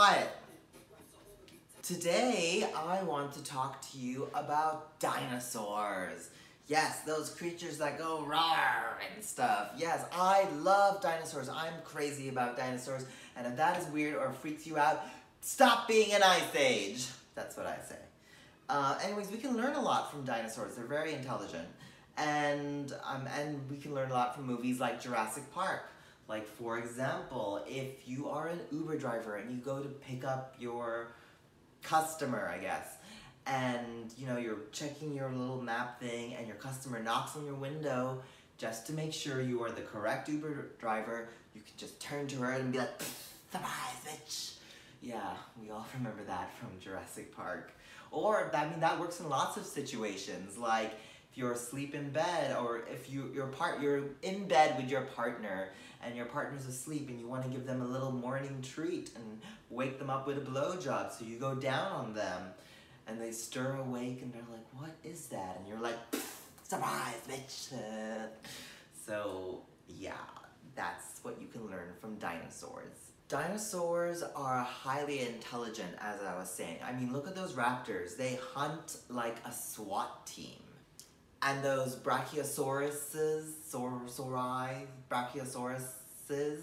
quiet. Today, I want to talk to you about dinosaurs. Yes, those creatures that go rawr and stuff. Yes, I love dinosaurs. I'm crazy about dinosaurs. And if that is weird or freaks you out, stop being an ice age. That's what I say. Uh, anyways, we can learn a lot from dinosaurs. They're very intelligent. And, um, and we can learn a lot from movies like Jurassic Park. Like, for example, if you are an Uber driver and you go to pick up your customer, I guess, and you know, you're checking your little map thing and your customer knocks on your window just to make sure you are the correct Uber driver, you can just turn to her and be like, surprise, bitch. Yeah, we all remember that from Jurassic Park. Or, I mean, that works in lots of situations, like if you're asleep in bed or if you, you're, part, you're in bed with your partner and your partner's asleep and you want to give them a little morning treat and wake them up with a blowjob. So you go down on them and they stir awake and they're like, what is that? And you're like, surprise, bitch. so yeah, that's what you can learn from dinosaurs. Dinosaurs are highly intelligent, as I was saying. I mean, look at those raptors. They hunt like a SWAT team. And those brachiosauruses, sauri, brachiosauruses,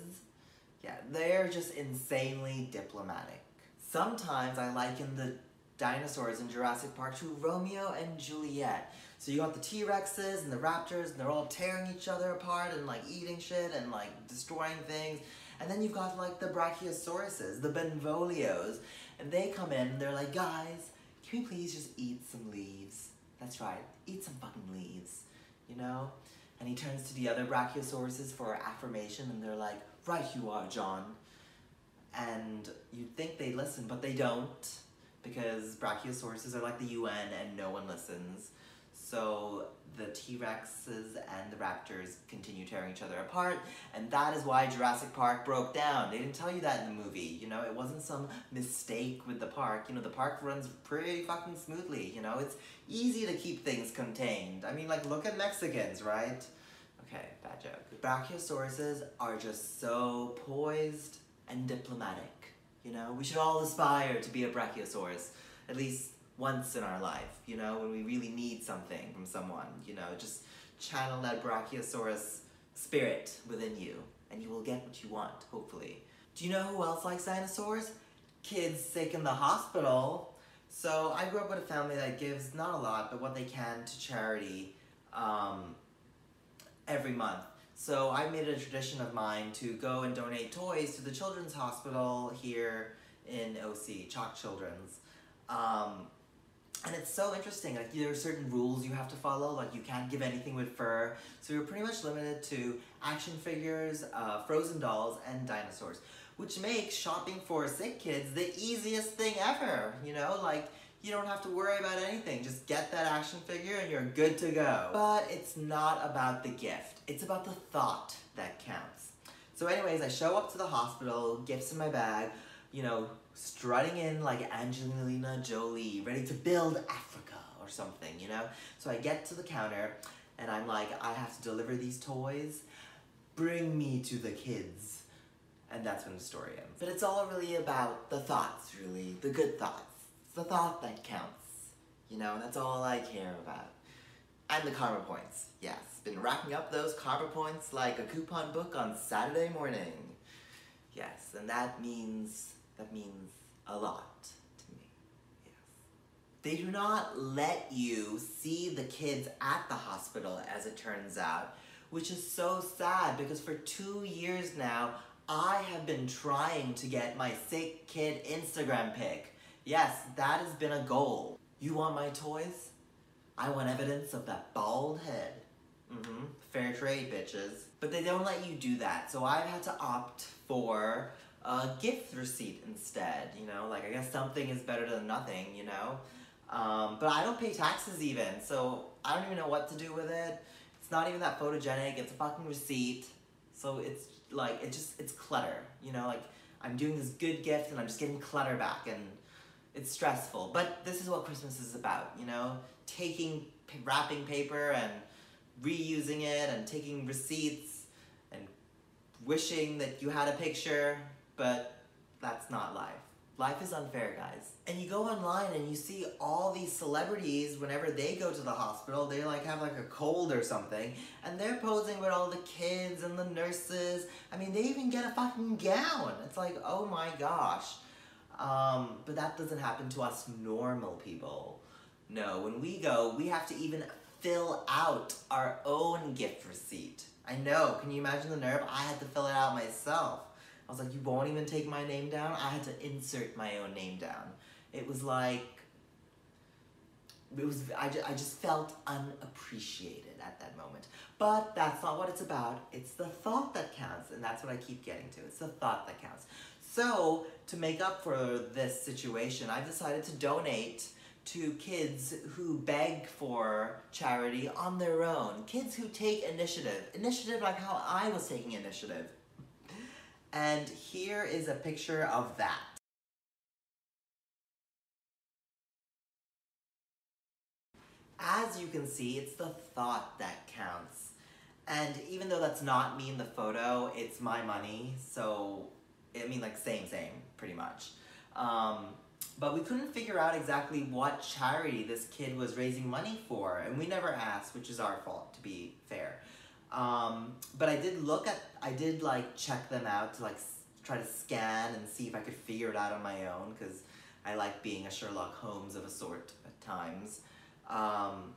yeah, they're just insanely diplomatic. Sometimes I liken the dinosaurs in Jurassic Park to Romeo and Juliet. So you got the T-Rexes and the Raptors, and they're all tearing each other apart and like eating shit and like destroying things. And then you've got like the Brachiosauruses, the Benvolios, and they come in and they're like, guys, can we please just eat some leaves? That's right, eat some fucking leaves, you know? And he turns to the other Brachiosauruses for affirmation and they're like, right you are, John. And you'd think they listen, but they don't because Brachiosauruses are like the UN and no one listens. So the T-Rexes and the Raptors continue tearing each other apart, and that is why Jurassic Park broke down. They didn't tell you that in the movie, you know, it wasn't some mistake with the park. You know, the park runs pretty fucking smoothly, you know, it's easy to keep things contained. I mean, like, look at Mexicans, right? Okay, bad joke. Brachiosauruses are just so poised and diplomatic. You know, we should all aspire to be a brachiosaurus, at least once in our life, you know, when we really need something from someone, you know, just channel that brachiosaurus spirit within you, and you will get what you want, hopefully. Do you know who else likes dinosaurs? Kids sick in the hospital. So I grew up with a family that gives not a lot, but what they can to charity um, every month. So I made it a tradition of mine to go and donate toys to the children's hospital here in OC, CHOC Children's. Um, and it's so interesting, like there are certain rules you have to follow, like you can't give anything with fur. So you're pretty much limited to action figures, uh, frozen dolls, and dinosaurs. Which makes shopping for sick kids the easiest thing ever, you know? Like, you don't have to worry about anything. Just get that action figure and you're good to go. But it's not about the gift. It's about the thought that counts. So anyways, I show up to the hospital, gifts in my bag, you know, strutting in like Angelina Jolie, ready to build Africa or something, you know? So I get to the counter and I'm like, I have to deliver these toys. Bring me to the kids. And that's when the story ends. But it's all really about the thoughts, really. The good thoughts It's the thought that counts. You know, that's all I care about. And the karma points. Yes, been racking up those karma points like a coupon book on Saturday morning. Yes, and that means, that means a lot to me. Yes. They do not let you see the kids at the hospital, as it turns out, which is so sad because for two years now, I have been trying to get my sick kid Instagram pic Yes, that has been a goal. You want my toys? I want evidence of that bald head. Mm-hmm. Fair trade, bitches. But they don't let you do that, so I've had to opt for a gift receipt instead, you know? Like, I guess something is better than nothing, you know? Um, but I don't pay taxes even, so I don't even know what to do with it. It's not even that photogenic, it's a fucking receipt. So it's like, it just, it's clutter, you know? Like, I'm doing this good gift and I'm just getting clutter back and it's stressful, but this is what Christmas is about, you know? Taking wrapping paper and reusing it and taking receipts and wishing that you had a picture, but that's not life. Life is unfair, guys. And you go online and you see all these celebrities, whenever they go to the hospital, they like have like a cold or something, and they're posing with all the kids and the nurses. I mean, they even get a fucking gown. It's like, oh my gosh. Um, but that doesn't happen to us normal people. No, when we go, we have to even fill out our own gift receipt. I know, can you imagine the nerve? I had to fill it out myself. I was like, you won't even take my name down? I had to insert my own name down. It was like, it was, I, just, I just felt unappreciated at that moment. But that's not what it's about. It's the thought that counts, and that's what I keep getting to. It's the thought that counts. So, to make up for this situation, I've decided to donate to kids who beg for charity on their own. Kids who take initiative. Initiative like how I was taking initiative. And here is a picture of that. As you can see, it's the thought that counts. And even though that's not me in the photo, it's my money, so, I mean, like, same, same, pretty much. Um, but we couldn't figure out exactly what charity this kid was raising money for, and we never asked, which is our fault, to be fair. Um, but I did look at, I did like check them out to like try to scan and see if I could figure it out on my own because I like being a Sherlock Holmes of a sort at times. Um,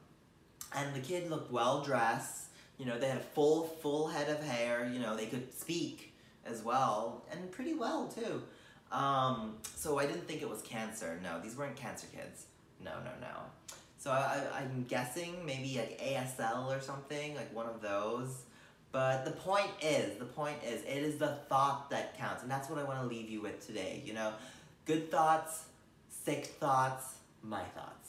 and the kid looked well dressed. You know, they had a full, full head of hair. You know, they could speak as well, and pretty well too. Um, so I didn't think it was cancer. No, these weren't cancer kids. No, no, no. So I, I'm guessing maybe like ASL or something, like one of those. But the point is, the point is, it is the thought that counts. And that's what I want to leave you with today, you know? Good thoughts, sick thoughts, my thoughts.